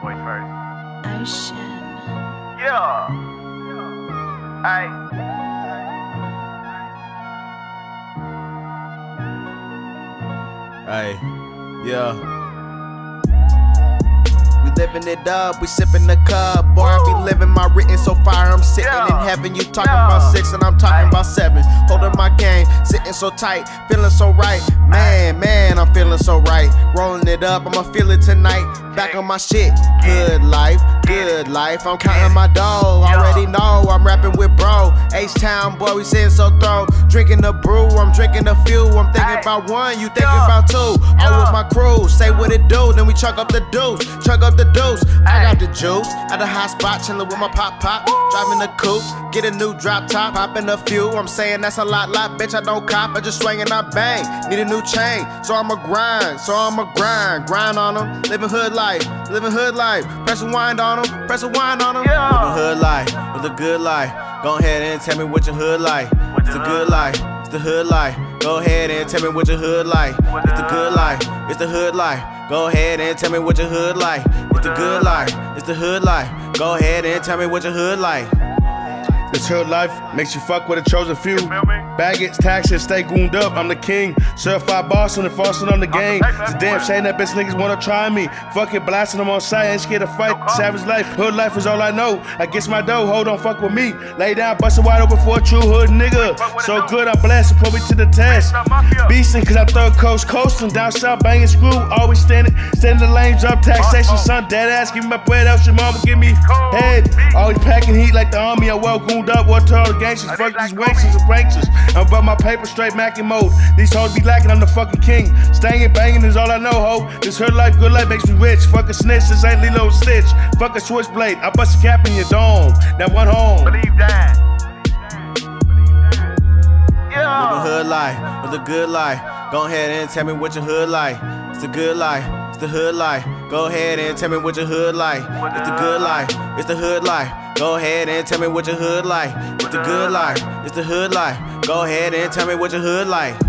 voice first. Ocean. Yeah. Hey. Hey, yeah. Living it up, we sipping the cup. Boy, I be living my written so fire. I'm sitting Yeah. in heaven. You talking Yeah. about six, and I'm talking Aye. about seven. Holding my game, sitting so tight, feeling so right. Man, man, I'm feeling so right. Rolling it up, I'ma feel it tonight. Back on my shit. Good life, good life. I'm counting my dough. Already know I'm rapping with bro. H Town boy, we sitting so throw. Drinking the brew, I'm drinking a few. I'm thinking about one, you thinking about two. All with my crew, say what it do, then we chuck up the deuce, chuck up the deuce. I got the juice at the hot spot, chillin' with my pop pop, driving the coupe, get a new drop top, popping a few. I'm saying that's a lot, lot, bitch. I don't cop, I just swing and I bang. Need a new chain, so I'ma grind, so I'ma grind, grind on them, living hood life, living hood life, press a wind on them, press a wind on them, Yeah. living hood life, with a good life. Go ahead and tell me what your hood like. It's a good life, it's the hood life. Go ahead and tell me what your hood like. It's the good life, it's the hood life. Go ahead and tell me what your hood like. It's the good life, it's the hood life. Go ahead and tell me what your hood like. This hood life makes you fuck with a chosen few. Baggage, taxes, stay gooned up. I'm the king. Certified boss and enforcing on the game. It's a damn shame that bitch niggas wanna try me. Fuck it, blasting them on sight. Ain't scared to fight. Savage life, hood life is all I know. I guess my dough, hold on, fuck with me. Lay down, bust it wide open for a true hood nigga. So good, I'm blasting, put me to the test. Beastin', cause I third coast coastin'. Down south, banging screw. Always standing, standing the lanes up. Taxation, son, dead ass. Give me my bread else, your mama give me head. Always packing heat like the army. I well gooned up. What to all the gangsters? Fuck these wanksters and pranksters. I'm about my paper straight Mackin mode. These hoes be lacking, I'm the fucking king. Staying banging is all I know, ho. This hood life, good life makes me rich. Fuck a snitch, this ain't Lilo Stitch. Fuck a switchblade, I bust a cap in your dome. That one home. Believe that. Living Yeah. hood life, with a good life. Go ahead and tell me what your hood like. It's a good life, it's the hood life. Go ahead and tell me what your hood like. It's the good life, it's the hood life. Go ahead and tell me what your hood like. It's the good life, it's the hood life. Go ahead and tell me what your hood like.